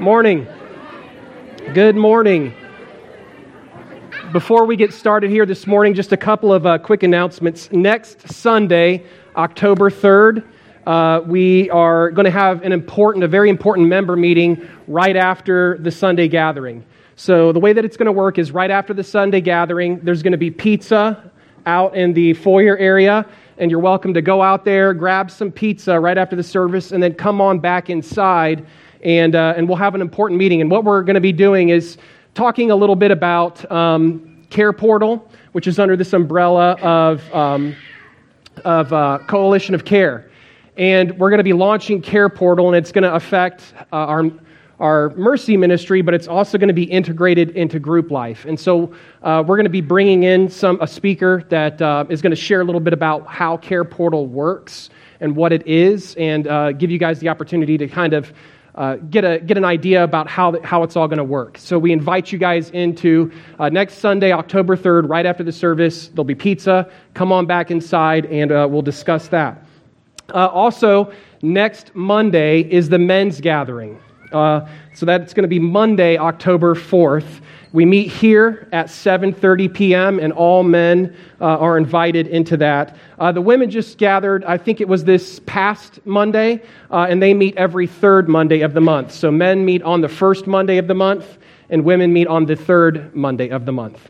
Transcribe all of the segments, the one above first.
Morning. Good morning. Before we get started here this morning, just a couple of uh, quick announcements. Next Sunday, October 3rd, uh, we are going to have an important, a very important member meeting right after the Sunday gathering. So, the way that it's going to work is right after the Sunday gathering, there's going to be pizza out in the foyer area, and you're welcome to go out there, grab some pizza right after the service, and then come on back inside, and, uh, and we'll have an important meeting. And what we're going to be doing is talking a little bit about um, Care Portal, which is under this umbrella of, um, of uh, Coalition of Care. And we're going to be launching Care Portal, and it's going to affect uh, our, our mercy ministry, but it's also going to be integrated into group life. And so uh, we're going to be bringing in some, a speaker that uh, is going to share a little bit about how Care Portal works and what it is, and uh, give you guys the opportunity to kind of uh, get, a, get an idea about how, how it's all going to work. So we invite you guys into uh, next Sunday, October 3rd, right after the service. There'll be pizza. Come on back inside, and uh, we'll discuss that. Uh, also, next Monday is the men's gathering. Uh, so that's going to be Monday, October 4th. We meet here at 7:30 p.m. and all men uh, are invited into that. Uh, the women just gathered. I think it was this past Monday, uh, and they meet every third Monday of the month. So men meet on the first Monday of the month, and women meet on the third Monday of the month.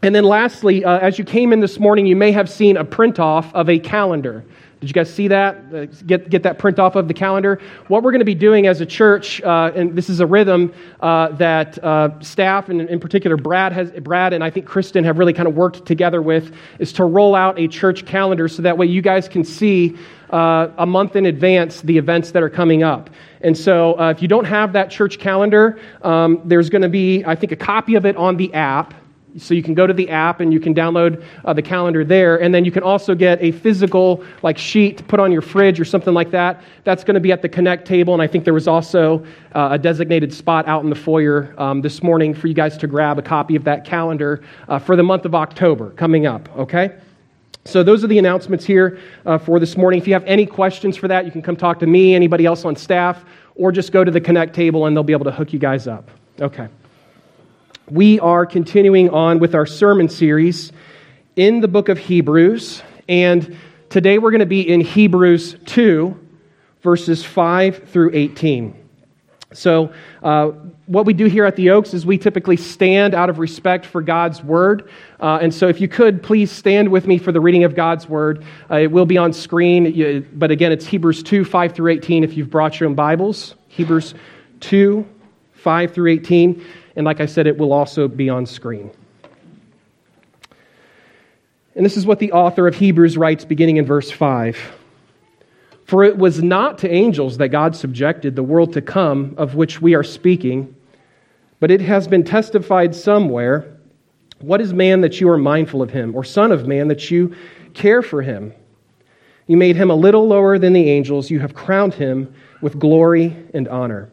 And then, lastly, uh, as you came in this morning, you may have seen a print off of a calendar. Did you guys see that? Uh, get, get that print off of the calendar. What we're going to be doing as a church, uh, and this is a rhythm uh, that uh, staff, and in particular Brad, has, Brad and I think Kristen have really kind of worked together with, is to roll out a church calendar so that way you guys can see uh, a month in advance the events that are coming up. And so uh, if you don't have that church calendar, um, there's going to be, I think, a copy of it on the app. So you can go to the app and you can download uh, the calendar there, and then you can also get a physical like sheet to put on your fridge or something like that. That's going to be at the Connect table, and I think there was also uh, a designated spot out in the foyer um, this morning for you guys to grab a copy of that calendar uh, for the month of October coming up. Okay. So those are the announcements here uh, for this morning. If you have any questions for that, you can come talk to me, anybody else on staff, or just go to the Connect table, and they'll be able to hook you guys up. Okay we are continuing on with our sermon series in the book of Hebrews. And today we're going to be in Hebrews 2, verses 5 through 18. So, uh, what we do here at the Oaks is we typically stand out of respect for God's word. Uh, and so, if you could please stand with me for the reading of God's word. Uh, it will be on screen, but again, it's Hebrews 2 5 through 18 if you've brought your own Bibles. Hebrews 2 5 through 18. And like I said, it will also be on screen. And this is what the author of Hebrews writes beginning in verse 5. For it was not to angels that God subjected the world to come of which we are speaking, but it has been testified somewhere What is man that you are mindful of him, or son of man that you care for him? You made him a little lower than the angels, you have crowned him with glory and honor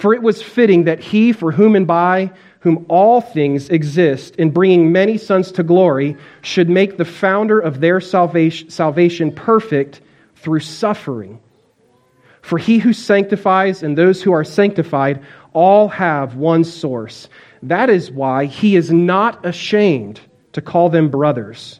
For it was fitting that he, for whom and by whom all things exist, in bringing many sons to glory, should make the founder of their salvation perfect through suffering. For he who sanctifies and those who are sanctified all have one source. That is why he is not ashamed to call them brothers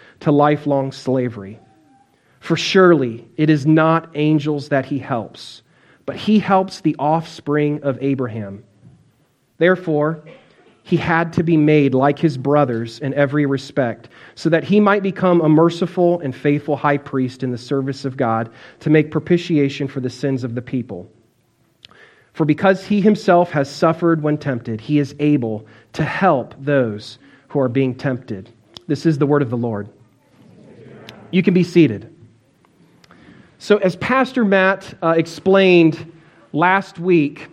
to lifelong slavery. For surely it is not angels that he helps, but he helps the offspring of Abraham. Therefore, he had to be made like his brothers in every respect, so that he might become a merciful and faithful high priest in the service of God to make propitiation for the sins of the people. For because he himself has suffered when tempted, he is able to help those who are being tempted. This is the word of the Lord. You can be seated. So, as Pastor Matt uh, explained last week,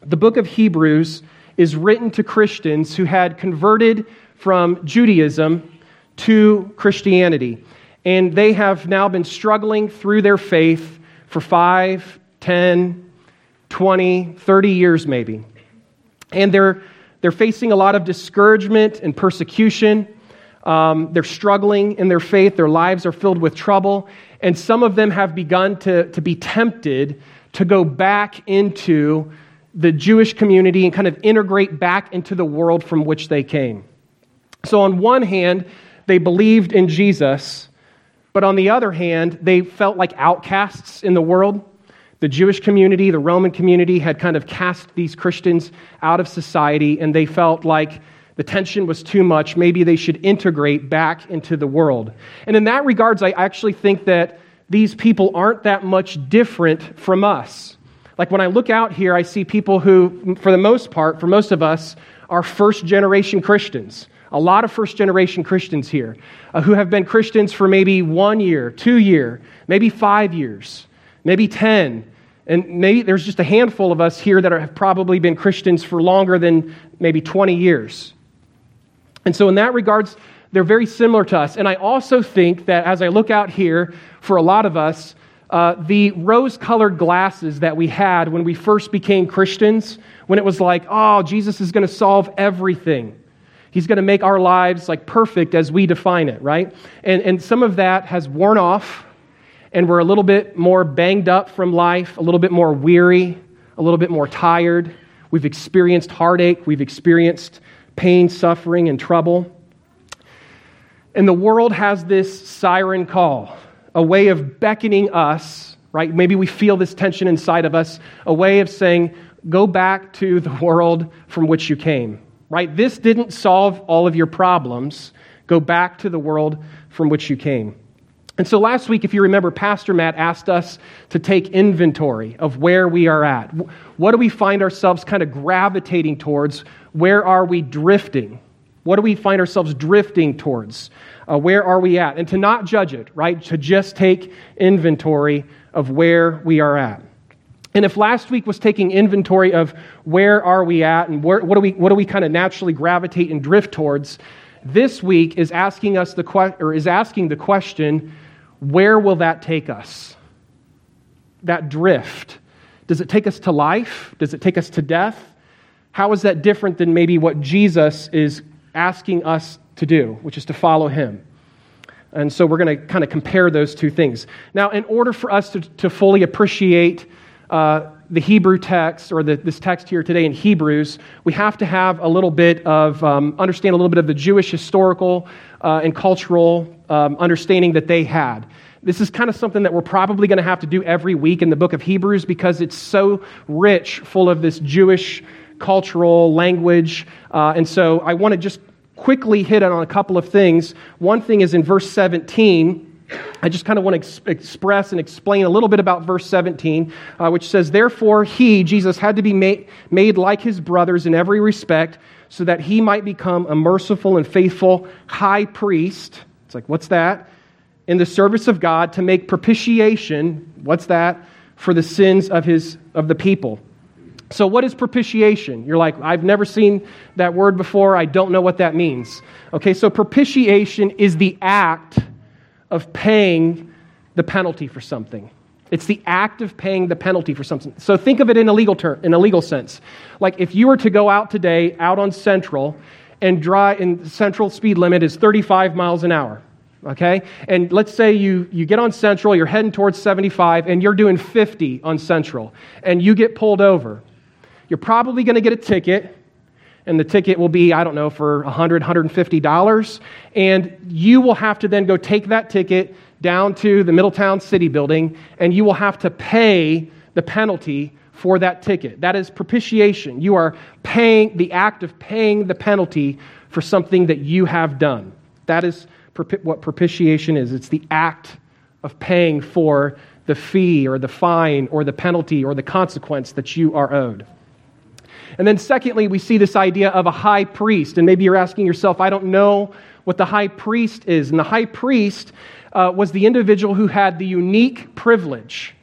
the book of Hebrews is written to Christians who had converted from Judaism to Christianity. And they have now been struggling through their faith for 5, 10, 20, 30 years maybe. And they're, they're facing a lot of discouragement and persecution. Um, they're struggling in their faith. Their lives are filled with trouble. And some of them have begun to, to be tempted to go back into the Jewish community and kind of integrate back into the world from which they came. So, on one hand, they believed in Jesus, but on the other hand, they felt like outcasts in the world. The Jewish community, the Roman community had kind of cast these Christians out of society, and they felt like the tension was too much. Maybe they should integrate back into the world. And in that regards, I actually think that these people aren't that much different from us. Like when I look out here, I see people who, for the most part, for most of us, are first generation Christians. A lot of first generation Christians here uh, who have been Christians for maybe one year, two year, maybe five years, maybe 10. And maybe there's just a handful of us here that are, have probably been Christians for longer than maybe 20 years. And so, in that regards, they're very similar to us. And I also think that as I look out here, for a lot of us, uh, the rose colored glasses that we had when we first became Christians, when it was like, oh, Jesus is going to solve everything. He's going to make our lives like perfect as we define it, right? And, and some of that has worn off, and we're a little bit more banged up from life, a little bit more weary, a little bit more tired. We've experienced heartache, we've experienced pain, suffering, and trouble. And the world has this siren call a way of beckoning us, right? Maybe we feel this tension inside of us, a way of saying, go back to the world from which you came, right? This didn't solve all of your problems. Go back to the world from which you came. And so last week, if you remember, Pastor Matt asked us to take inventory of where we are at. What do we find ourselves kind of gravitating towards? Where are we drifting? What do we find ourselves drifting towards? Uh, where are we at? And to not judge it, right? To just take inventory of where we are at. And if last week was taking inventory of where are we at and where, what do we, what do we kind of naturally gravitate and drift towards, this week is asking us the que- or is asking the question, where will that take us? That drift. Does it take us to life? Does it take us to death? How is that different than maybe what Jesus is asking us to do, which is to follow him. And so we're going to kind of compare those two things. Now, in order for us to, to fully appreciate uh, the Hebrew text or the, this text here today in Hebrews, we have to have a little bit of, um, understand a little bit of the Jewish historical uh, and cultural um, understanding that they had. This is kind of something that we're probably going to have to do every week in the book of Hebrews because it's so rich, full of this Jewish cultural language. Uh, and so I want to just quickly hit on a couple of things. One thing is in verse 17. I just kind of want to ex- express and explain a little bit about verse 17, uh, which says, Therefore, he, Jesus, had to be made, made like his brothers in every respect, so that he might become a merciful and faithful high priest. It's like, what's that? In the service of God to make propitiation. What's that? For the sins of, his, of the people. So, what is propitiation? You're like, I've never seen that word before. I don't know what that means. Okay, so propitiation is the act of paying the penalty for something. It's the act of paying the penalty for something. So think of it in a legal term, in a legal sense. Like if you were to go out today, out on Central, and drive, and Central speed limit is 35 miles an hour. Okay? And let's say you, you get on Central, you're heading towards 75, and you're doing 50 on Central, and you get pulled over you're probably going to get a ticket, and the ticket will be, I don't know, for $100, $150. And you will have to then go take that ticket down to the Middletown City building, and you will have to pay the penalty for that ticket. That is propitiation. You are paying the act of paying the penalty for something that you have done. That is what propitiation is. It's the act of paying for the fee or the fine or the penalty or the consequence that you are owed. And then, secondly, we see this idea of a high priest. And maybe you're asking yourself, I don't know what the high priest is. And the high priest uh, was the individual who had the unique privilege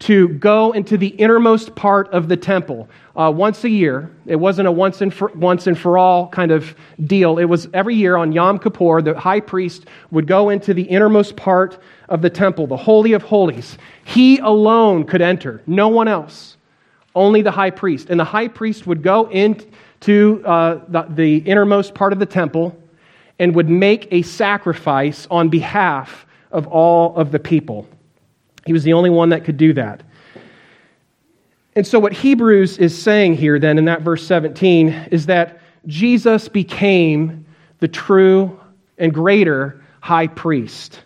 to go into the innermost part of the temple uh, once a year. It wasn't a once and, for, once and for all kind of deal. It was every year on Yom Kippur, the high priest would go into the innermost part of the temple, the Holy of Holies. He alone could enter, no one else, only the high priest. And the high priest would go into uh, the, the innermost part of the temple and would make a sacrifice on behalf of all of the people. He was the only one that could do that. And so, what Hebrews is saying here, then, in that verse 17, is that Jesus became the true and greater high priest.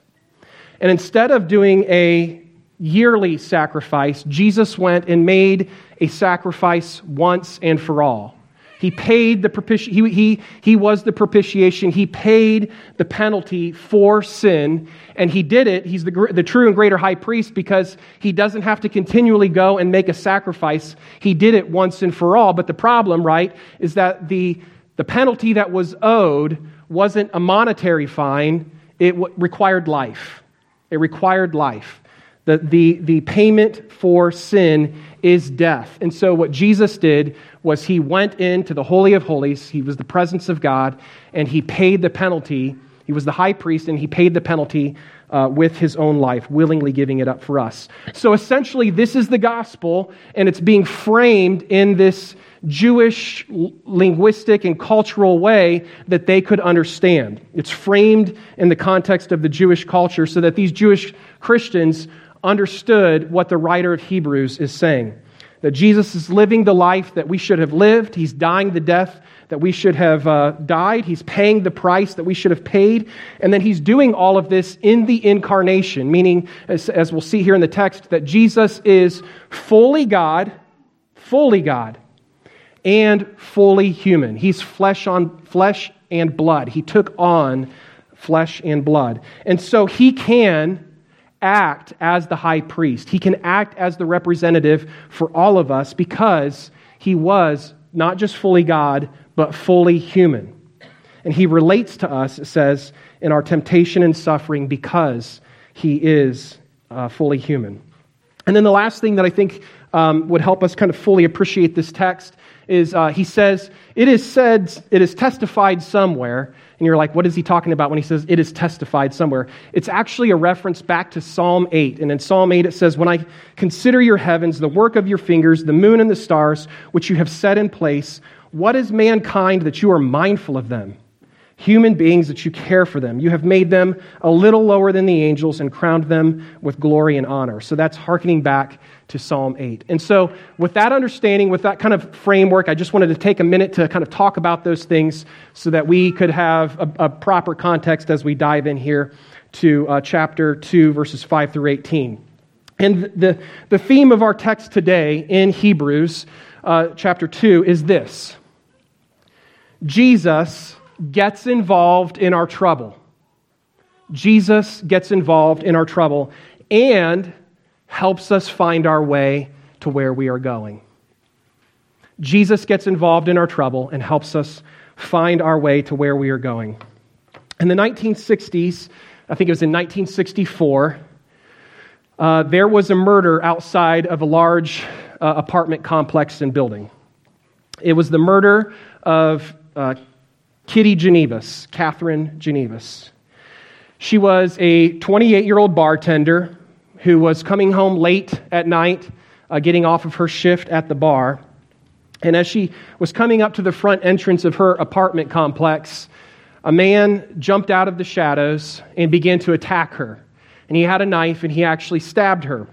And instead of doing a yearly sacrifice, Jesus went and made a sacrifice once and for all. He paid the propiti- he, he, he was the propitiation. He paid the penalty for sin. And he did it. He's the, the true and greater high priest because he doesn't have to continually go and make a sacrifice. He did it once and for all. But the problem, right, is that the, the penalty that was owed wasn't a monetary fine, it w- required life. It required life. The, the, the payment for sin is death. And so, what Jesus did was he went into the Holy of Holies, he was the presence of God, and he paid the penalty. He was the high priest, and he paid the penalty uh, with his own life, willingly giving it up for us. So, essentially, this is the gospel, and it's being framed in this Jewish linguistic and cultural way that they could understand. It's framed in the context of the Jewish culture so that these Jewish Christians understood what the writer of Hebrews is saying. That Jesus is living the life that we should have lived. He's dying the death that we should have uh, died. He's paying the price that we should have paid. And then he's doing all of this in the incarnation, meaning, as, as we'll see here in the text, that Jesus is fully God, fully God, and fully human. He's flesh on flesh and blood. He took on flesh and blood. And so he can act as the high priest. He can act as the representative for all of us because he was not just fully God, but fully human. And he relates to us, it says, in our temptation and suffering because he is uh, fully human. And then the last thing that I think um, would help us kind of fully appreciate this text is uh, he says, It is said, it is testified somewhere and you're like, what is he talking about when he says it is testified somewhere? It's actually a reference back to Psalm 8. And in Psalm 8, it says, When I consider your heavens, the work of your fingers, the moon and the stars, which you have set in place, what is mankind that you are mindful of them? Human beings that you care for them. You have made them a little lower than the angels and crowned them with glory and honor. So that's hearkening back to Psalm 8. And so, with that understanding, with that kind of framework, I just wanted to take a minute to kind of talk about those things so that we could have a, a proper context as we dive in here to uh, chapter 2, verses 5 through 18. And the, the theme of our text today in Hebrews uh, chapter 2 is this Jesus gets involved in our trouble. Jesus gets involved in our trouble and helps us find our way to where we are going. Jesus gets involved in our trouble and helps us find our way to where we are going. In the 1960s, I think it was in 1964, uh, there was a murder outside of a large uh, apartment complex and building. It was the murder of uh, Kitty Genovese, Catherine Genovese. She was a 28 year old bartender who was coming home late at night, uh, getting off of her shift at the bar. And as she was coming up to the front entrance of her apartment complex, a man jumped out of the shadows and began to attack her. And he had a knife and he actually stabbed her.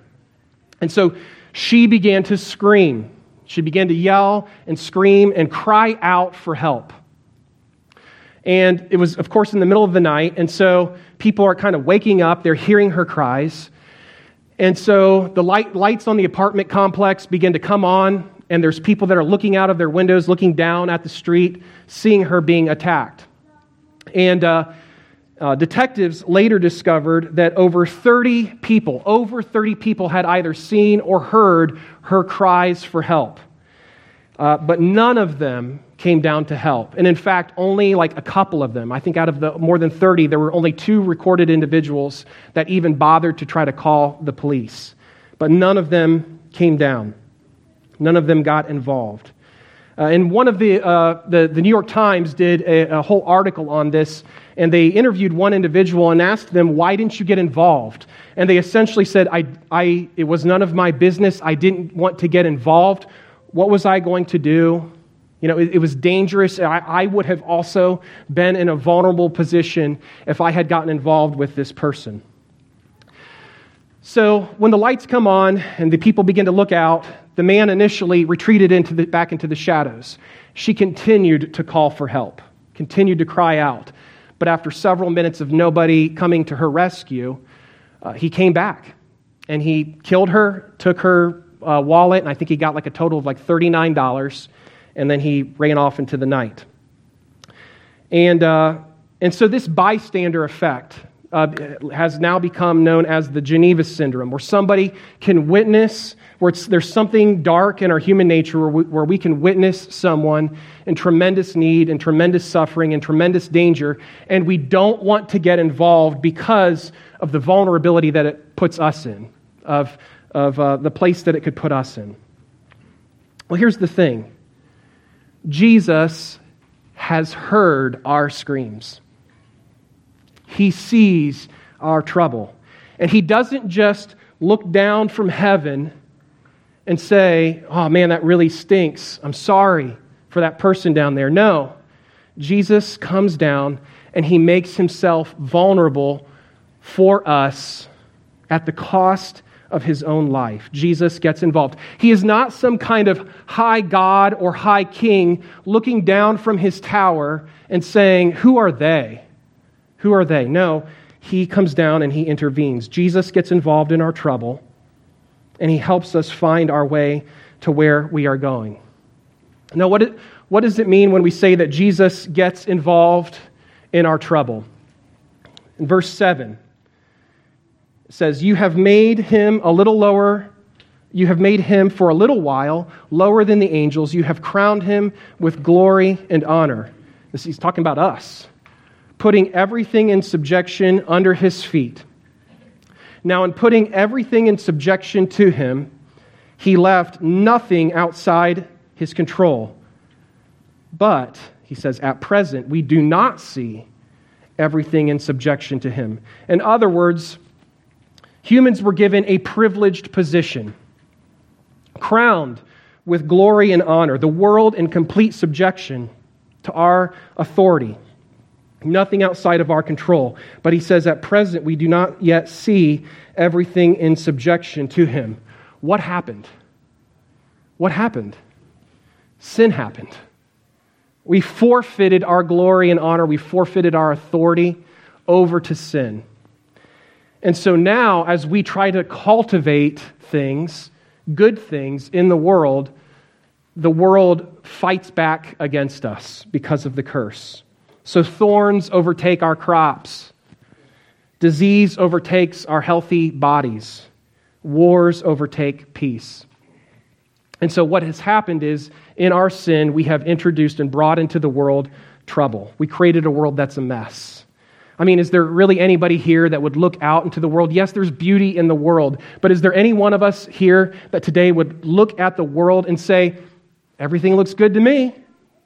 And so she began to scream. She began to yell and scream and cry out for help. And it was, of course, in the middle of the night. And so people are kind of waking up. They're hearing her cries. And so the light, lights on the apartment complex begin to come on, and there's people that are looking out of their windows, looking down at the street, seeing her being attacked. And uh, uh, detectives later discovered that over 30 people, over 30 people had either seen or heard her cries for help. Uh, but none of them came down to help. And in fact, only like a couple of them, I think out of the more than 30, there were only two recorded individuals that even bothered to try to call the police. But none of them came down, none of them got involved. Uh, and one of the, uh, the, the, New York Times did a, a whole article on this, and they interviewed one individual and asked them, Why didn't you get involved? And they essentially said, I, I, It was none of my business. I didn't want to get involved. What was I going to do? You know, it, it was dangerous. I, I would have also been in a vulnerable position if I had gotten involved with this person. So when the lights come on and the people begin to look out, the man initially retreated into the, back into the shadows. She continued to call for help, continued to cry out. But after several minutes of nobody coming to her rescue, uh, he came back and he killed her, took her uh, wallet, and I think he got like a total of like $39, and then he ran off into the night. And, uh, and so, this bystander effect uh, has now become known as the Geneva syndrome, where somebody can witness, where there's something dark in our human nature where we, where we can witness someone in tremendous need and tremendous suffering and tremendous danger, and we don't want to get involved because of the vulnerability that it puts us in, of of uh, the place that it could put us in. Well, here's the thing Jesus has heard our screams, He sees our trouble. And He doesn't just look down from heaven and say, Oh man, that really stinks. I'm sorry for that person down there. No. Jesus comes down and he makes himself vulnerable for us at the cost of his own life. Jesus gets involved. He is not some kind of high God or high king looking down from his tower and saying, Who are they? Who are they? No, he comes down and he intervenes. Jesus gets involved in our trouble and he helps us find our way to where we are going. Now, what, what does it mean when we say that Jesus gets involved in our trouble? In verse 7, says, You have made him a little lower. You have made him for a little while lower than the angels. You have crowned him with glory and honor. This, he's talking about us, putting everything in subjection under his feet. Now, in putting everything in subjection to him, he left nothing outside his control. But, he says, at present, we do not see everything in subjection to him. In other words, humans were given a privileged position, crowned with glory and honor, the world in complete subjection to our authority. Nothing outside of our control. But he says, at present, we do not yet see everything in subjection to him. What happened? What happened? Sin happened. We forfeited our glory and honor, we forfeited our authority over to sin. And so now, as we try to cultivate things, good things in the world, the world fights back against us because of the curse. So thorns overtake our crops, disease overtakes our healthy bodies, wars overtake peace. And so, what has happened is in our sin, we have introduced and brought into the world trouble. We created a world that's a mess. I mean, is there really anybody here that would look out into the world? Yes, there's beauty in the world, but is there any one of us here that today would look at the world and say, everything looks good to me,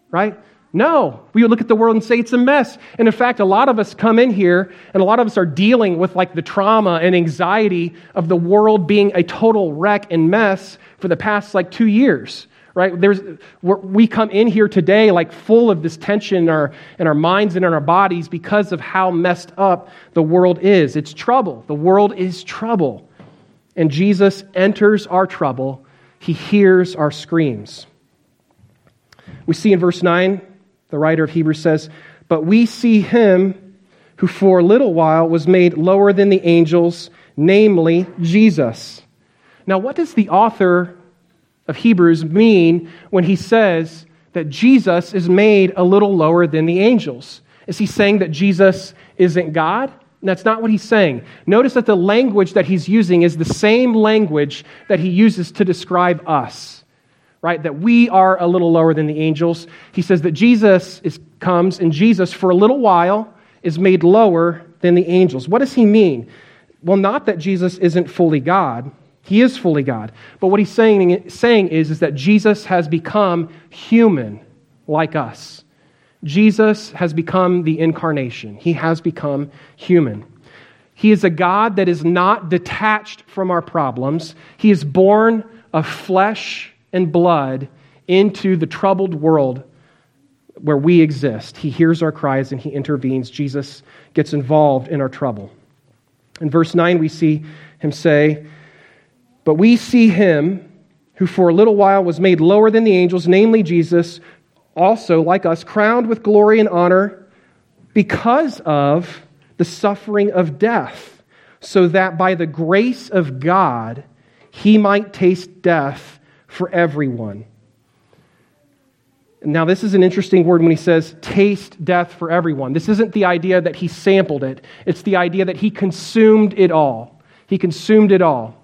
right? No, we would look at the world and say it's a mess. And in fact, a lot of us come in here and a lot of us are dealing with like the trauma and anxiety of the world being a total wreck and mess for the past like two years right? There's, we come in here today like full of this tension in our, in our minds and in our bodies because of how messed up the world is. It's trouble. The world is trouble. And Jesus enters our trouble, he hears our screams. We see in verse 9, the writer of Hebrews says, But we see him who for a little while was made lower than the angels namely Jesus. Now, what does the author of Hebrews mean when he says that Jesus is made a little lower than the angels? Is he saying that Jesus isn't God? That's not what he's saying. Notice that the language that he's using is the same language that he uses to describe us, right? That we are a little lower than the angels. He says that Jesus is, comes and Jesus, for a little while, is made lower than the angels. What does he mean? Well, not that Jesus isn't fully God. He is fully God. But what he's saying, saying is, is that Jesus has become human like us. Jesus has become the incarnation, he has become human. He is a God that is not detached from our problems. He is born of flesh and blood into the troubled world where we exist. He hears our cries and he intervenes. Jesus gets involved in our trouble. In verse 9, we see him say, But we see him who for a little while was made lower than the angels, namely Jesus, also, like us, crowned with glory and honor because of the suffering of death, so that by the grace of God he might taste death for everyone. Now, this is an interesting word when he says taste death for everyone. This isn't the idea that he sampled it, it's the idea that he consumed it all. He consumed it all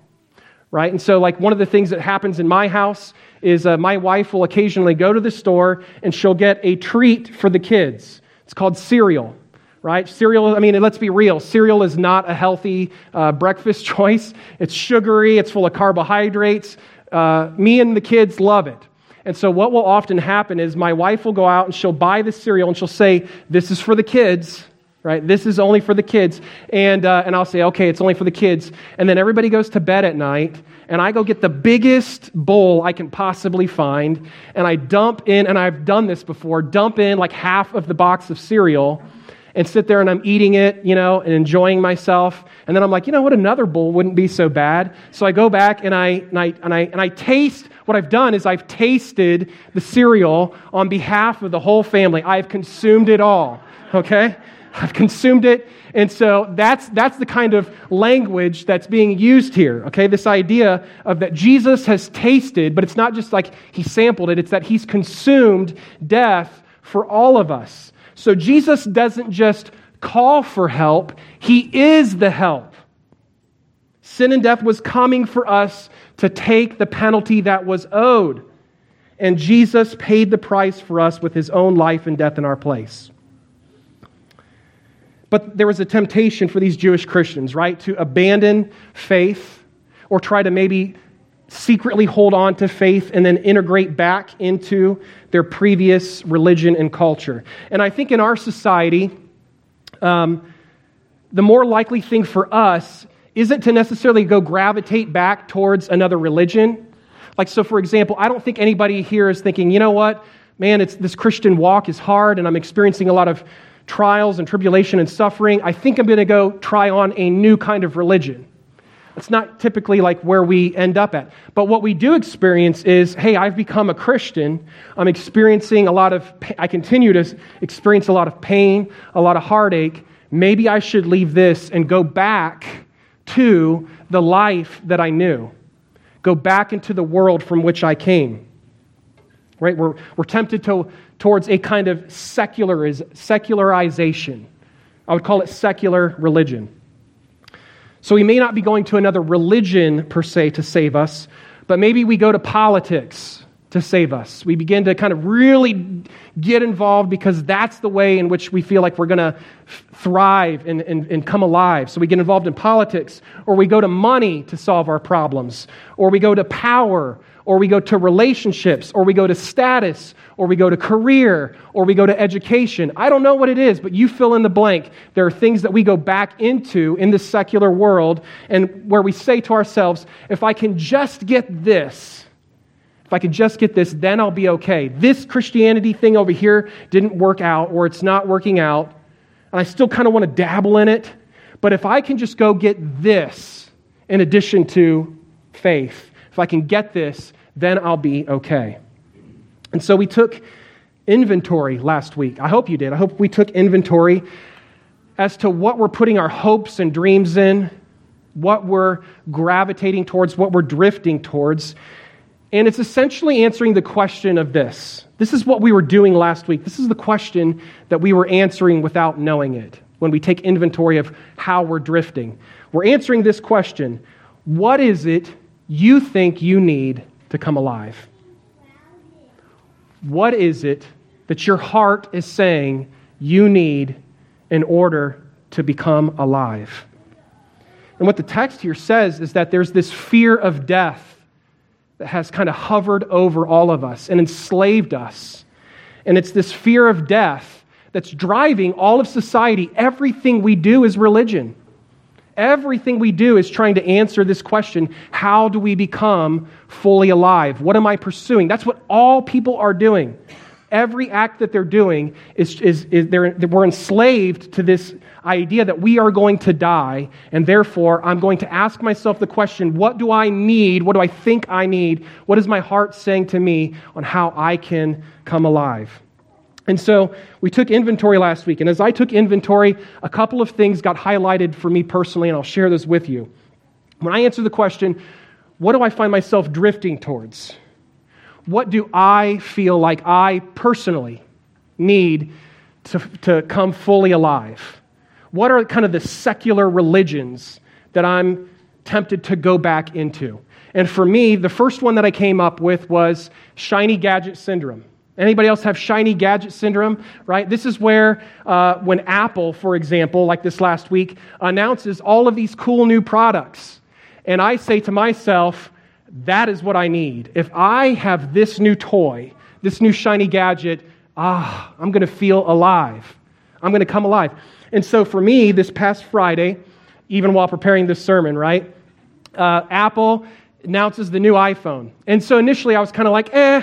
right? And so, like, one of the things that happens in my house is uh, my wife will occasionally go to the store and she'll get a treat for the kids. It's called cereal, right? Cereal, I mean, let's be real. Cereal is not a healthy uh, breakfast choice. It's sugary, it's full of carbohydrates. Uh, me and the kids love it. And so, what will often happen is my wife will go out and she'll buy the cereal and she'll say, This is for the kids right? This is only for the kids. And, uh, and I'll say, okay, it's only for the kids. And then everybody goes to bed at night, and I go get the biggest bowl I can possibly find, and I dump in, and I've done this before, dump in like half of the box of cereal and sit there and I'm eating it, you know, and enjoying myself. And then I'm like, you know what, another bowl wouldn't be so bad. So I go back and I, and I, and I, and I taste, what I've done is I've tasted the cereal on behalf of the whole family. I've consumed it all, okay? I've consumed it. And so that's, that's the kind of language that's being used here, okay? This idea of that Jesus has tasted, but it's not just like he sampled it, it's that he's consumed death for all of us. So Jesus doesn't just call for help, he is the help. Sin and death was coming for us to take the penalty that was owed. And Jesus paid the price for us with his own life and death in our place. But there was a temptation for these Jewish Christians, right, to abandon faith or try to maybe secretly hold on to faith and then integrate back into their previous religion and culture. And I think in our society, um, the more likely thing for us isn't to necessarily go gravitate back towards another religion. Like, so for example, I don't think anybody here is thinking, you know what, man, it's, this Christian walk is hard and I'm experiencing a lot of trials and tribulation and suffering, I think I'm going to go try on a new kind of religion. It's not typically like where we end up at. But what we do experience is hey, I've become a Christian. I'm experiencing a lot of, I continue to experience a lot of pain, a lot of heartache. Maybe I should leave this and go back to the life that I knew, go back into the world from which I came. Right? We're, we're tempted to towards a kind of seculariz- secularization. I would call it secular religion. So we may not be going to another religion per se to save us, but maybe we go to politics to save us. We begin to kind of really get involved because that's the way in which we feel like we're going to thrive and, and, and come alive. So we get involved in politics, or we go to money to solve our problems, or we go to power, or we go to relationships, or we go to status, or we go to career, or we go to education. I don't know what it is, but you fill in the blank. There are things that we go back into in this secular world, and where we say to ourselves, if I can just get this, if I can just get this, then I'll be okay. This Christianity thing over here didn't work out, or it's not working out, and I still kind of want to dabble in it. But if I can just go get this in addition to faith, if I can get this, then I'll be okay. And so we took inventory last week. I hope you did. I hope we took inventory as to what we're putting our hopes and dreams in what we're gravitating towards, what we're drifting towards. And it's essentially answering the question of this. This is what we were doing last week. This is the question that we were answering without knowing it when we take inventory of how we're drifting. We're answering this question What is it you think you need to come alive? What is it that your heart is saying you need in order to become alive? And what the text here says is that there's this fear of death that has kind of hovered over all of us and enslaved us. And it's this fear of death that's driving all of society. Everything we do is religion. Everything we do is trying to answer this question how do we become fully alive? What am I pursuing? That's what all people are doing. Every act that they're doing is, is, is they're, we're enslaved to this idea that we are going to die, and therefore I'm going to ask myself the question what do I need? What do I think I need? What is my heart saying to me on how I can come alive? And so we took inventory last week, and as I took inventory, a couple of things got highlighted for me personally, and I'll share those with you. When I answer the question, what do I find myself drifting towards? What do I feel like I personally need to, to come fully alive? what are kind of the secular religions that I'm tempted to go back into? And for me, the first one that I came up with was shiny gadget syndrome. Anybody else have shiny gadget syndrome? Right? This is where, uh, when Apple, for example, like this last week, announces all of these cool new products. And I say to myself, that is what I need. If I have this new toy, this new shiny gadget, ah, I'm going to feel alive. I'm going to come alive. And so for me, this past Friday, even while preparing this sermon, right, uh, Apple announces the new iPhone. And so initially I was kind of like, eh,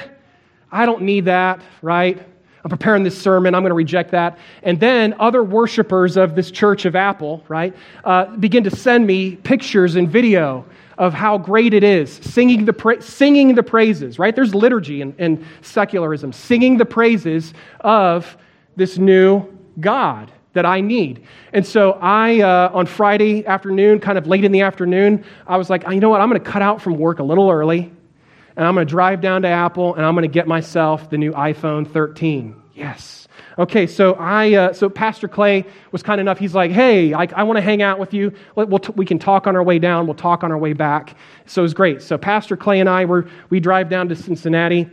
I don't need that, right? I'm preparing this sermon. I'm going to reject that. And then other worshipers of this church of Apple, right, uh, begin to send me pictures and video of how great it is, singing the, pra- singing the praises, right? There's liturgy and, secularism, singing the praises of this new God that I need. And so I, uh, on Friday afternoon, kind of late in the afternoon, I was like, you know what? I'm going to cut out from work a little early, and I'm going to drive down to Apple, and I'm going to get myself the new iPhone 13. Yes. Okay, so I, uh, so Pastor Clay was kind enough. He's like, "Hey, I, I want to hang out with you. We'll t- we can talk on our way down. We'll talk on our way back." So it was great. So Pastor Clay and I were we drive down to Cincinnati,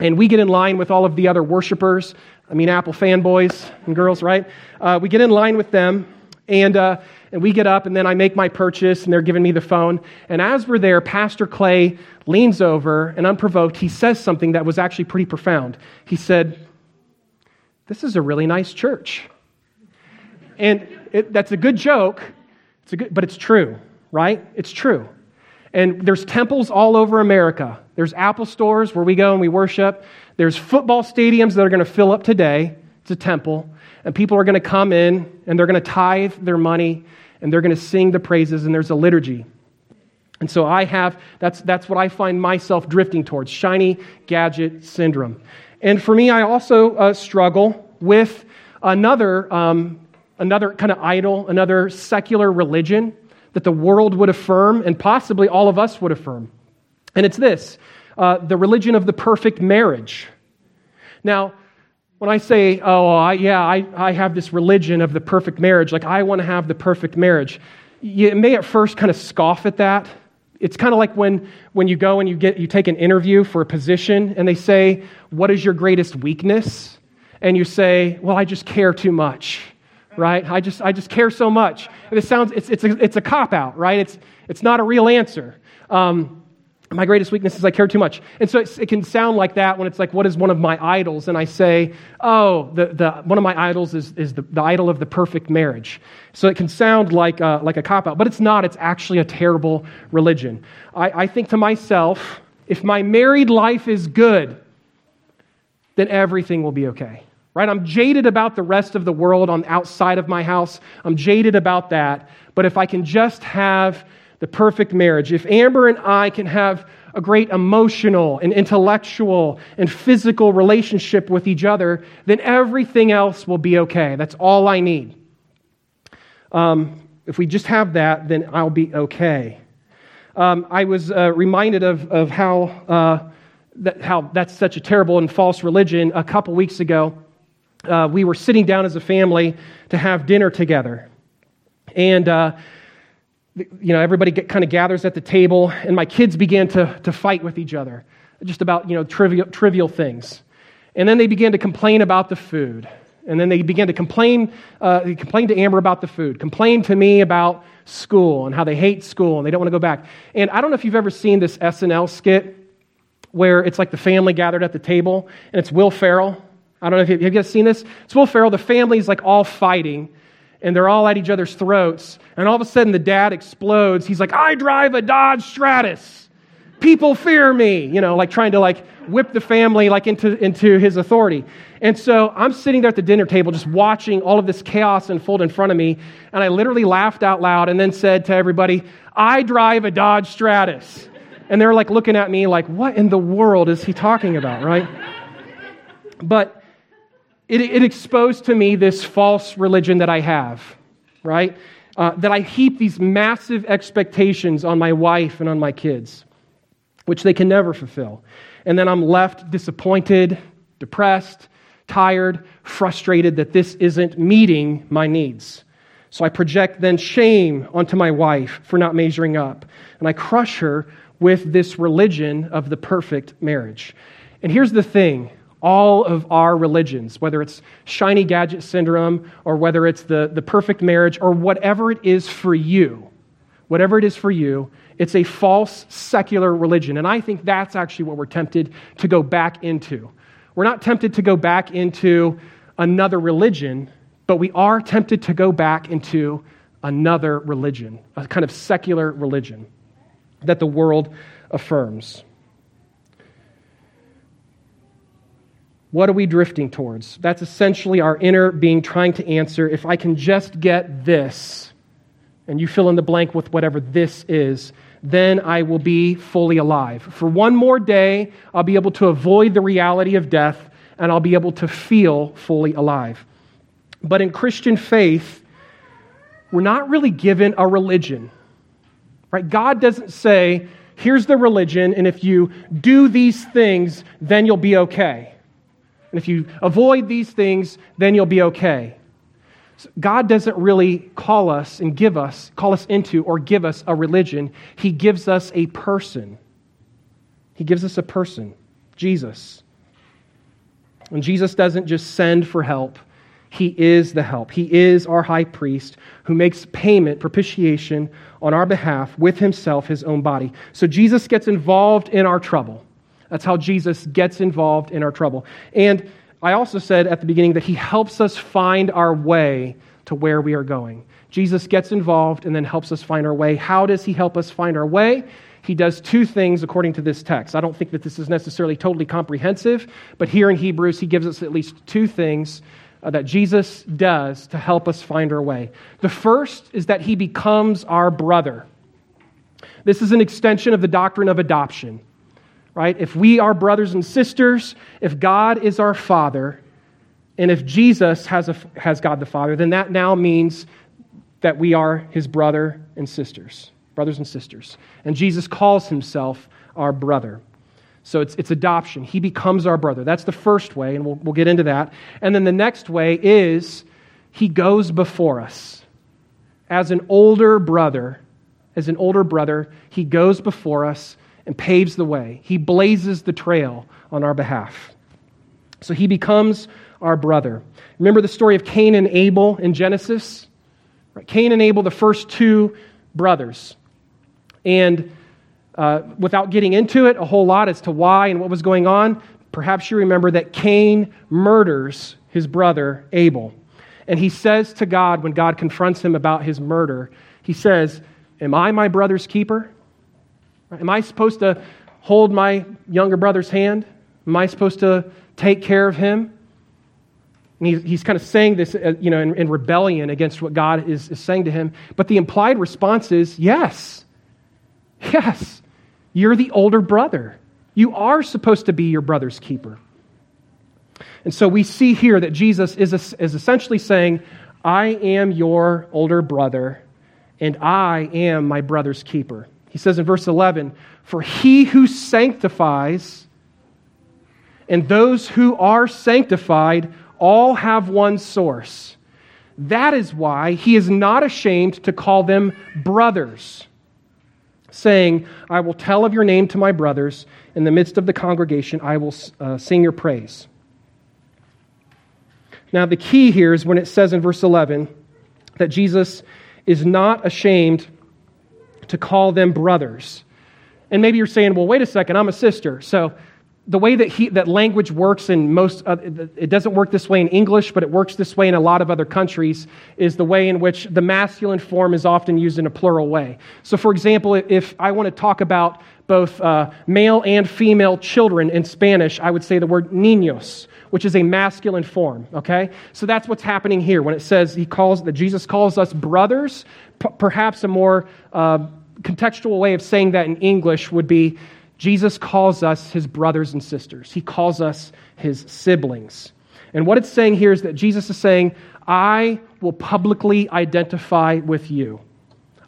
and we get in line with all of the other worshipers I mean, Apple fanboys and girls, right? Uh, we get in line with them, and, uh, and we get up, and then I make my purchase, and they're giving me the phone. And as we're there, Pastor Clay leans over, and unprovoked, he says something that was actually pretty profound. He said, This is a really nice church. And it, that's a good joke, it's a good, but it's true, right? It's true. And there's temples all over America. There's Apple stores where we go and we worship. There's football stadiums that are going to fill up today. It's a temple. And people are going to come in and they're going to tithe their money and they're going to sing the praises and there's a liturgy. And so I have, that's, that's what I find myself drifting towards shiny gadget syndrome. And for me, I also uh, struggle with another, um, another kind of idol, another secular religion that the world would affirm and possibly all of us would affirm. And it's this uh, the religion of the perfect marriage. Now, when I say, oh, I, yeah, I, I have this religion of the perfect marriage, like I want to have the perfect marriage, you may at first kind of scoff at that. It's kind of like when, when you go and you, get, you take an interview for a position and they say, What is your greatest weakness? And you say, Well, I just care too much, right? I just, I just care so much. And it sounds, it's, it's a, it's a cop out, right? It's, it's not a real answer. Um, my greatest weakness is I care too much. And so it can sound like that when it's like, what is one of my idols? And I say, oh, the, the, one of my idols is, is the, the idol of the perfect marriage. So it can sound like, uh, like a cop out, but it's not. It's actually a terrible religion. I, I think to myself, if my married life is good, then everything will be okay. Right? I'm jaded about the rest of the world on outside of my house. I'm jaded about that. But if I can just have the perfect marriage, if Amber and I can have a great emotional and intellectual and physical relationship with each other, then everything else will be okay. That's all I need. Um, If we just have that, then I'll be okay. Um, I was uh, reminded of, of how, uh, that, how that's such a terrible and false religion. A couple weeks ago, uh, we were sitting down as a family to have dinner together. And, uh, you know, everybody get, kind of gathers at the table, and my kids began to, to fight with each other just about, you know, trivial, trivial things. And then they began to complain about the food. And then they began to complain, uh, complain to Amber about the food, complain to me about school and how they hate school and they don't want to go back. And I don't know if you've ever seen this SNL skit where it's like the family gathered at the table and it's Will Ferrell. I don't know if you, have you guys seen this? It's Will Ferrell. The family's like all fighting and they're all at each other's throats. And all of a sudden the dad explodes. He's like, I drive a Dodge Stratus people fear me you know like trying to like whip the family like into, into his authority and so i'm sitting there at the dinner table just watching all of this chaos unfold in front of me and i literally laughed out loud and then said to everybody i drive a dodge stratus and they're like looking at me like what in the world is he talking about right but it, it exposed to me this false religion that i have right uh, that i heap these massive expectations on my wife and on my kids which they can never fulfill. And then I'm left disappointed, depressed, tired, frustrated that this isn't meeting my needs. So I project then shame onto my wife for not measuring up. And I crush her with this religion of the perfect marriage. And here's the thing all of our religions, whether it's shiny gadget syndrome or whether it's the, the perfect marriage or whatever it is for you, whatever it is for you, it's a false secular religion. And I think that's actually what we're tempted to go back into. We're not tempted to go back into another religion, but we are tempted to go back into another religion, a kind of secular religion that the world affirms. What are we drifting towards? That's essentially our inner being trying to answer if I can just get this, and you fill in the blank with whatever this is, then I will be fully alive. For one more day, I'll be able to avoid the reality of death and I'll be able to feel fully alive. But in Christian faith, we're not really given a religion. Right? God doesn't say, here's the religion, and if you do these things, then you'll be okay. And if you avoid these things, then you'll be okay. God doesn't really call us and give us, call us into or give us a religion. He gives us a person. He gives us a person, Jesus. And Jesus doesn't just send for help, He is the help. He is our high priest who makes payment, propitiation on our behalf with Himself, His own body. So Jesus gets involved in our trouble. That's how Jesus gets involved in our trouble. And I also said at the beginning that he helps us find our way to where we are going. Jesus gets involved and then helps us find our way. How does he help us find our way? He does two things according to this text. I don't think that this is necessarily totally comprehensive, but here in Hebrews, he gives us at least two things uh, that Jesus does to help us find our way. The first is that he becomes our brother. This is an extension of the doctrine of adoption right? If we are brothers and sisters, if God is our Father, and if Jesus has, a, has God the Father, then that now means that we are his brother and sisters, brothers and sisters. And Jesus calls himself our brother. So it's, it's adoption. He becomes our brother. That's the first way, and we'll, we'll get into that. And then the next way is he goes before us. As an older brother, as an older brother, he goes before us and paves the way. He blazes the trail on our behalf. So he becomes our brother. Remember the story of Cain and Abel in Genesis? Right? Cain and Abel, the first two brothers. And uh, without getting into it a whole lot as to why and what was going on, perhaps you remember that Cain murders his brother Abel. And he says to God, when God confronts him about his murder, he says, Am I my brother's keeper? Am I supposed to hold my younger brother's hand? Am I supposed to take care of him? And he's, he's kind of saying this uh, you know, in, in, rebellion against what God is, is saying to him. But the implied response is yes. Yes. You're the older brother. You are supposed to be your brother's keeper. And so we see here that Jesus is, is essentially saying, I am your older brother, and I am my brother's keeper. He says in verse 11, For he who sanctifies and those who are sanctified all have one source. That is why he is not ashamed to call them brothers, saying, I will tell of your name to my brothers. In the midst of the congregation, I will uh, sing your praise. Now, the key here is when it says in verse 11 that Jesus is not ashamed to call them brothers. And maybe you're saying, well, wait a second, I'm a sister. So the way that, he, that language works in most, uh, it doesn't work this way in English, but it works this way in a lot of other countries, is the way in which the masculine form is often used in a plural way. So, for example, if I want to talk about both uh, male and female children in Spanish, I would say the word niños, which is a masculine form, okay? So that's what's happening here when it says he calls, that Jesus calls us brothers. P- perhaps a more uh, contextual way of saying that in English would be Jesus calls us his brothers and sisters, he calls us his siblings. And what it's saying here is that Jesus is saying, I will publicly identify with you.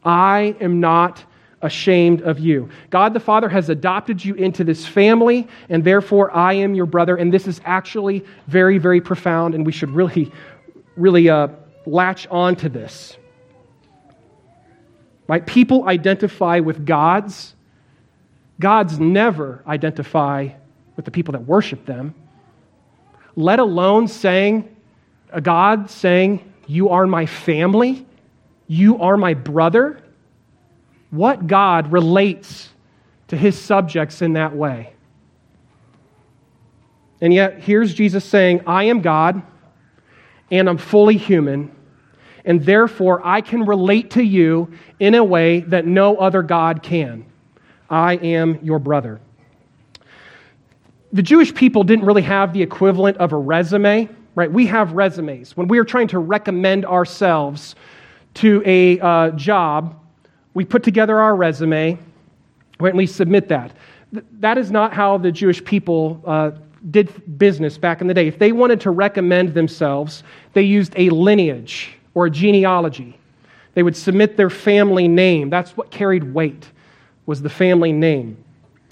I am not ashamed of you. God the Father has adopted you into this family, and therefore I am your brother. And this is actually very, very profound, and we should really, really uh, latch on to this. Right? People identify with God's Gods never identify with the people that worship them, let alone saying, a God saying, You are my family, you are my brother. What God relates to his subjects in that way? And yet, here's Jesus saying, I am God, and I'm fully human, and therefore I can relate to you in a way that no other God can. I am your brother. The Jewish people didn't really have the equivalent of a resume, right? We have resumes. When we are trying to recommend ourselves to a uh, job, we put together our resume or at least submit that. That is not how the Jewish people uh, did business back in the day. If they wanted to recommend themselves, they used a lineage or a genealogy. They would submit their family name. That's what carried weight was the family name.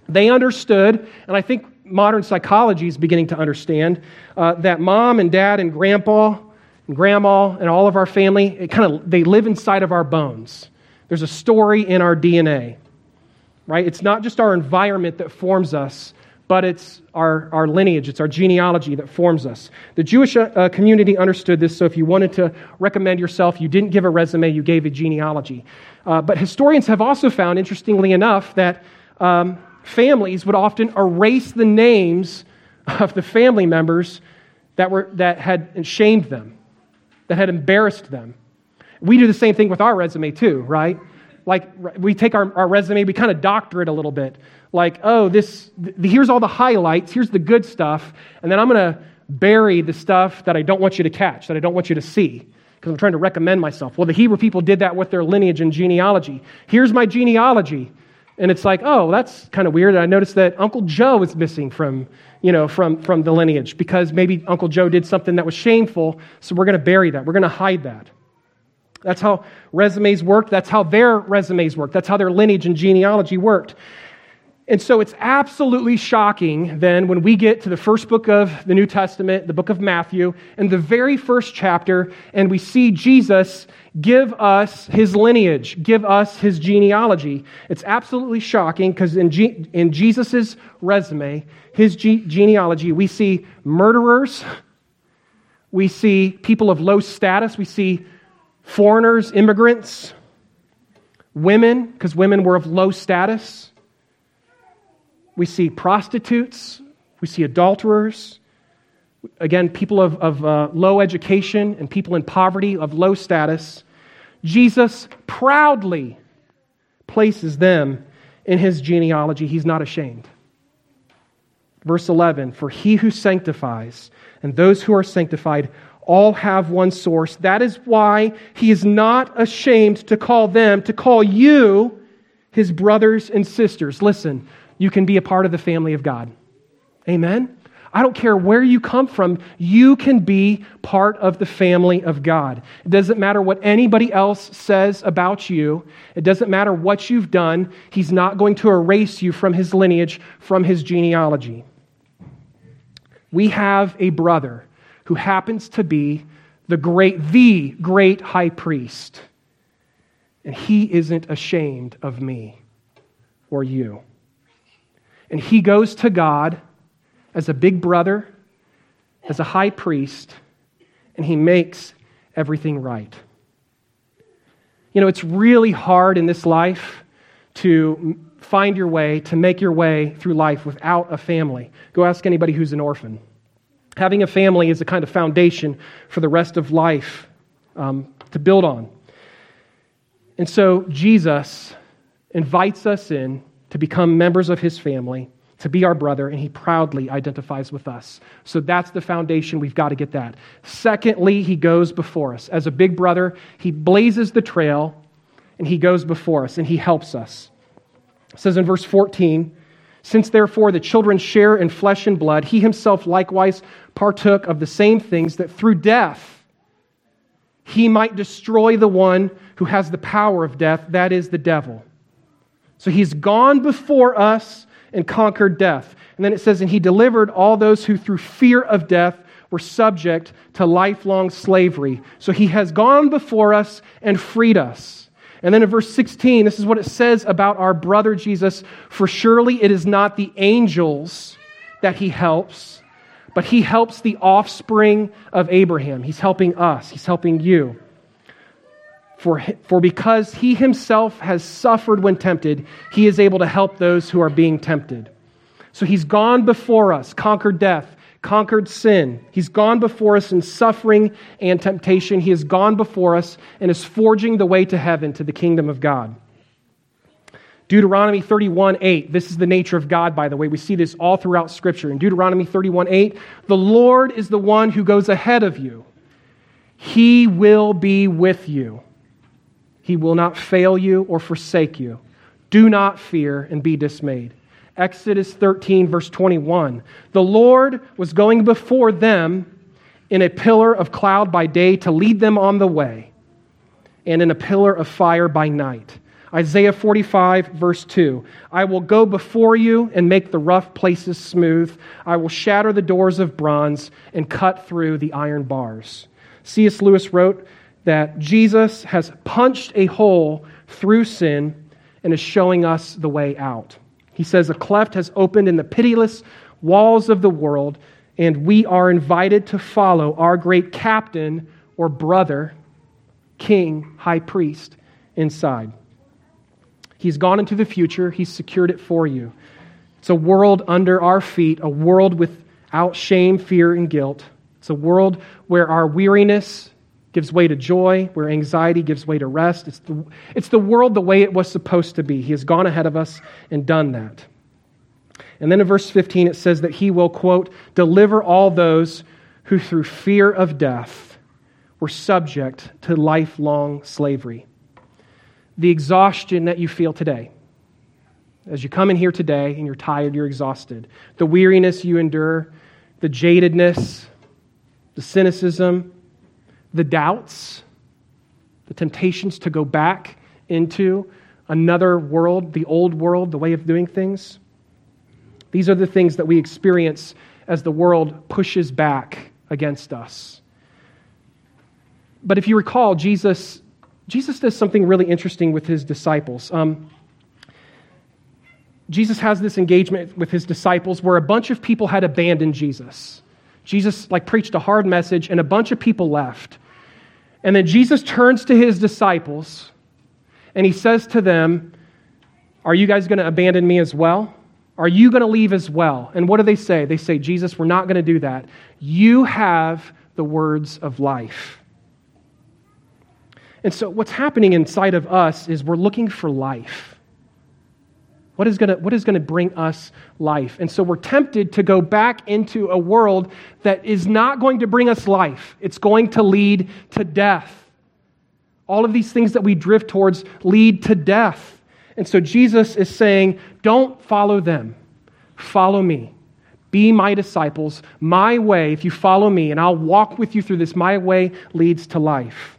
They understood, and I think modern psychology is beginning to understand, uh, that mom and dad and grandpa and grandma and all of our family, it kind of they live inside of our bones. There's a story in our DNA, right? It's not just our environment that forms us, but it's our, our lineage, it's our genealogy that forms us. The Jewish uh, community understood this, so if you wanted to recommend yourself, you didn't give a resume, you gave a genealogy. Uh, but historians have also found, interestingly enough, that um, families would often erase the names of the family members that, were, that had shamed them, that had embarrassed them. We do the same thing with our resume, too, right? Like, we take our, our resume, we kind of doctor it a little bit. Like, oh, this, th- here's all the highlights, here's the good stuff, and then I'm going to bury the stuff that I don't want you to catch, that I don't want you to see because I'm trying to recommend myself. Well, the Hebrew people did that with their lineage and genealogy. Here's my genealogy. And it's like, oh, that's kind of weird. I noticed that Uncle Joe is missing from, you know, from, from the lineage because maybe Uncle Joe did something that was shameful, so we're going to bury that. We're going to hide that. That's how resumes worked. That's how their resumes worked. That's how their lineage and genealogy worked. And so it's absolutely shocking then when we get to the first book of the New Testament, the book of Matthew, and the very first chapter, and we see Jesus give us his lineage, give us his genealogy. It's absolutely shocking because in, G- in Jesus' resume, his ge- genealogy, we see murderers, we see people of low status, we see foreigners, immigrants, women, because women were of low status we see prostitutes, we see adulterers, again, people of, of uh, low education and people in poverty, of low status. Jesus proudly places them in his genealogy. He's not ashamed. Verse 11 For he who sanctifies and those who are sanctified all have one source. That is why he is not ashamed to call them, to call you his brothers and sisters. Listen, you can be a part of the family of God. Amen? I don't care where you come from, you can be part of the family of God. It doesn't matter what anybody else says about you, it doesn't matter what you've done. He's not going to erase you from his lineage, from his genealogy. We have a brother who happens to be the great, the great high priest. And he isn't ashamed of me or you. And he goes to God as a big brother, as a high priest, and he makes everything right. You know, it's really hard in this life to find your way, to make your way through life without a family. Go ask anybody who's an orphan. Having a family is a kind of foundation for the rest of life um, to build on. And so Jesus invites us in to become members of his family, to be our brother, and he proudly identifies with us. So that's the foundation. We've got to get that. Secondly, he goes before us. As a big brother, he blazes the trail and he goes before us and he helps us. It says in verse 14, since therefore the children share in flesh and blood, he himself likewise partook of the same things that through death he might destroy the one who has the power of death, that is the devil. So he's gone before us and conquered death. And then it says, and he delivered all those who through fear of death were subject to lifelong slavery. So he has gone before us and freed us. And then in verse 16, this is what it says about our brother Jesus For surely it is not the angels that he helps, but he helps the offspring of Abraham. He's helping us, he's helping you. For, for because he himself has suffered when tempted, he is able to help those who are being tempted. So he's gone before us, conquered death, conquered sin. He's gone before us in suffering and temptation. He has gone before us and is forging the way to heaven, to the kingdom of God. Deuteronomy 31 8. This is the nature of God, by the way. We see this all throughout Scripture. In Deuteronomy 31 8, the Lord is the one who goes ahead of you, He will be with you. He will not fail you or forsake you. Do not fear and be dismayed. Exodus 13, verse 21. The Lord was going before them in a pillar of cloud by day to lead them on the way, and in a pillar of fire by night. Isaiah 45, verse 2. I will go before you and make the rough places smooth. I will shatter the doors of bronze and cut through the iron bars. C.S. Lewis wrote, that Jesus has punched a hole through sin and is showing us the way out. He says, A cleft has opened in the pitiless walls of the world, and we are invited to follow our great captain or brother, king, high priest, inside. He's gone into the future, he's secured it for you. It's a world under our feet, a world without shame, fear, and guilt. It's a world where our weariness gives way to joy, where anxiety gives way to rest. It's the, it's the world the way it was supposed to be. He has gone ahead of us and done that. And then in verse 15, it says that he will, quote, deliver all those who through fear of death were subject to lifelong slavery. The exhaustion that you feel today, as you come in here today and you're tired, you're exhausted, the weariness you endure, the jadedness, the cynicism, the doubts, the temptations to go back into another world, the old world, the way of doing things. These are the things that we experience as the world pushes back against us. But if you recall, Jesus, Jesus does something really interesting with his disciples. Um, Jesus has this engagement with his disciples where a bunch of people had abandoned Jesus. Jesus like preached a hard message and a bunch of people left. And then Jesus turns to his disciples and he says to them, Are you guys going to abandon me as well? Are you going to leave as well? And what do they say? They say, Jesus, we're not going to do that. You have the words of life. And so, what's happening inside of us is we're looking for life. What is, gonna, what is gonna bring us life? And so we're tempted to go back into a world that is not going to bring us life. It's going to lead to death. All of these things that we drift towards lead to death. And so Jesus is saying, don't follow them, follow me. Be my disciples. My way, if you follow me, and I'll walk with you through this, my way leads to life.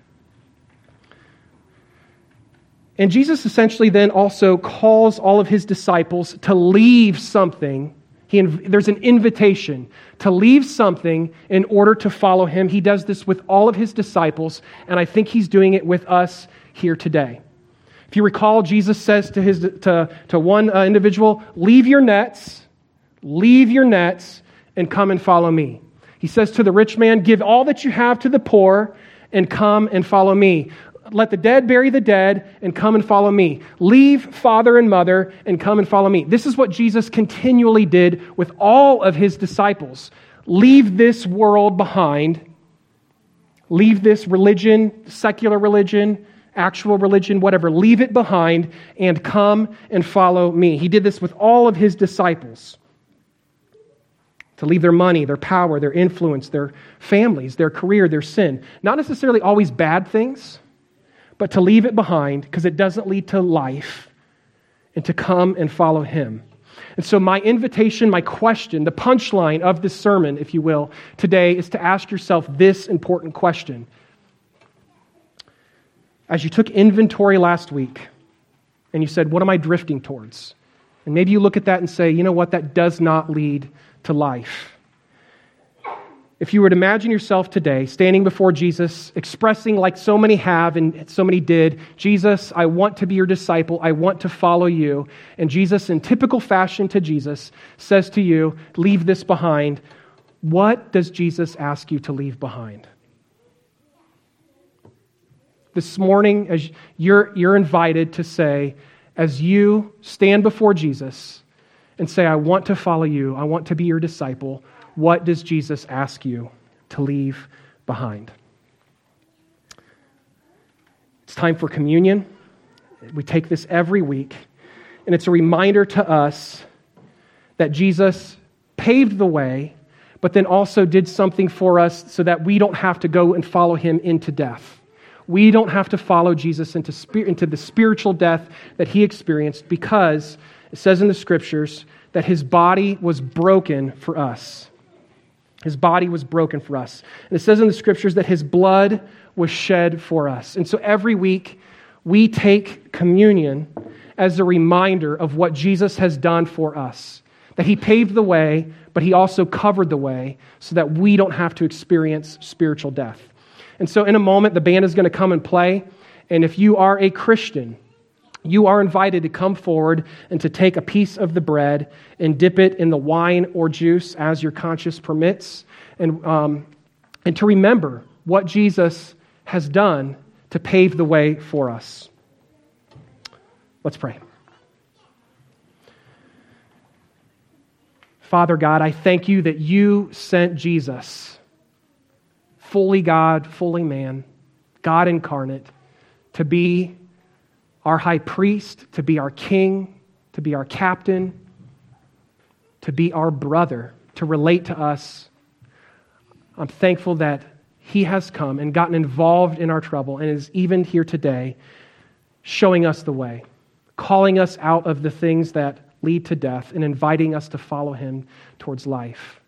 And Jesus essentially then also calls all of his disciples to leave something. He, there's an invitation to leave something in order to follow him. He does this with all of his disciples, and I think he's doing it with us here today. If you recall, Jesus says to, his, to, to one uh, individual, Leave your nets Leave your nets and come and follow me. He says to the rich man, Give all that you have to the poor and come and follow me. Let the dead bury the dead and come and follow me. Leave father and mother and come and follow me. This is what Jesus continually did with all of his disciples. Leave this world behind. Leave this religion, secular religion, actual religion, whatever. Leave it behind and come and follow me. He did this with all of his disciples to leave their money, their power, their influence, their families, their career, their sin. Not necessarily always bad things, but to leave it behind because it doesn't lead to life and to come and follow Him. And so, my invitation, my question, the punchline of this sermon, if you will, today is to ask yourself this important question. As you took inventory last week and you said, What am I drifting towards? And maybe you look at that and say, You know what? That does not lead to life. If you were to imagine yourself today standing before Jesus, expressing like so many have and so many did, Jesus, I want to be your disciple. I want to follow you. And Jesus, in typical fashion to Jesus, says to you, Leave this behind. What does Jesus ask you to leave behind? This morning, as you're, you're invited to say, as you stand before Jesus, and say, I want to follow you, I want to be your disciple, what does Jesus ask you to leave behind? It's time for communion. We take this every week, and it's a reminder to us that Jesus paved the way, but then also did something for us so that we don't have to go and follow him into death. We don't have to follow Jesus into, into the spiritual death that he experienced because it says in the scriptures that his body was broken for us. His body was broken for us. And it says in the scriptures that his blood was shed for us. And so every week we take communion as a reminder of what Jesus has done for us. That he paved the way, but he also covered the way so that we don't have to experience spiritual death. And so in a moment, the band is going to come and play. And if you are a Christian, you are invited to come forward and to take a piece of the bread and dip it in the wine or juice as your conscience permits, and, um, and to remember what Jesus has done to pave the way for us. Let's pray. Father God, I thank you that you sent Jesus, fully God, fully man, God incarnate, to be our high priest, to be our king, to be our captain, to be our brother, to relate to us. I'm thankful that he has come and gotten involved in our trouble and is even here today showing us the way, calling us out of the things that lead to death and inviting us to follow him towards life.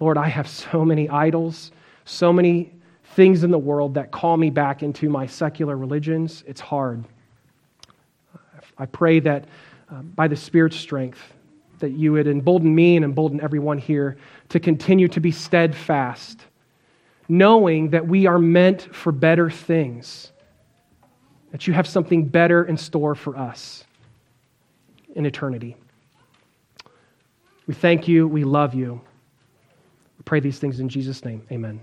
Lord, I have so many idols, so many things in the world that call me back into my secular religions. It's hard. I pray that uh, by the Spirit's strength, that you would embolden me and embolden everyone here to continue to be steadfast, knowing that we are meant for better things, that you have something better in store for us in eternity. We thank you. We love you. We pray these things in Jesus' name. Amen.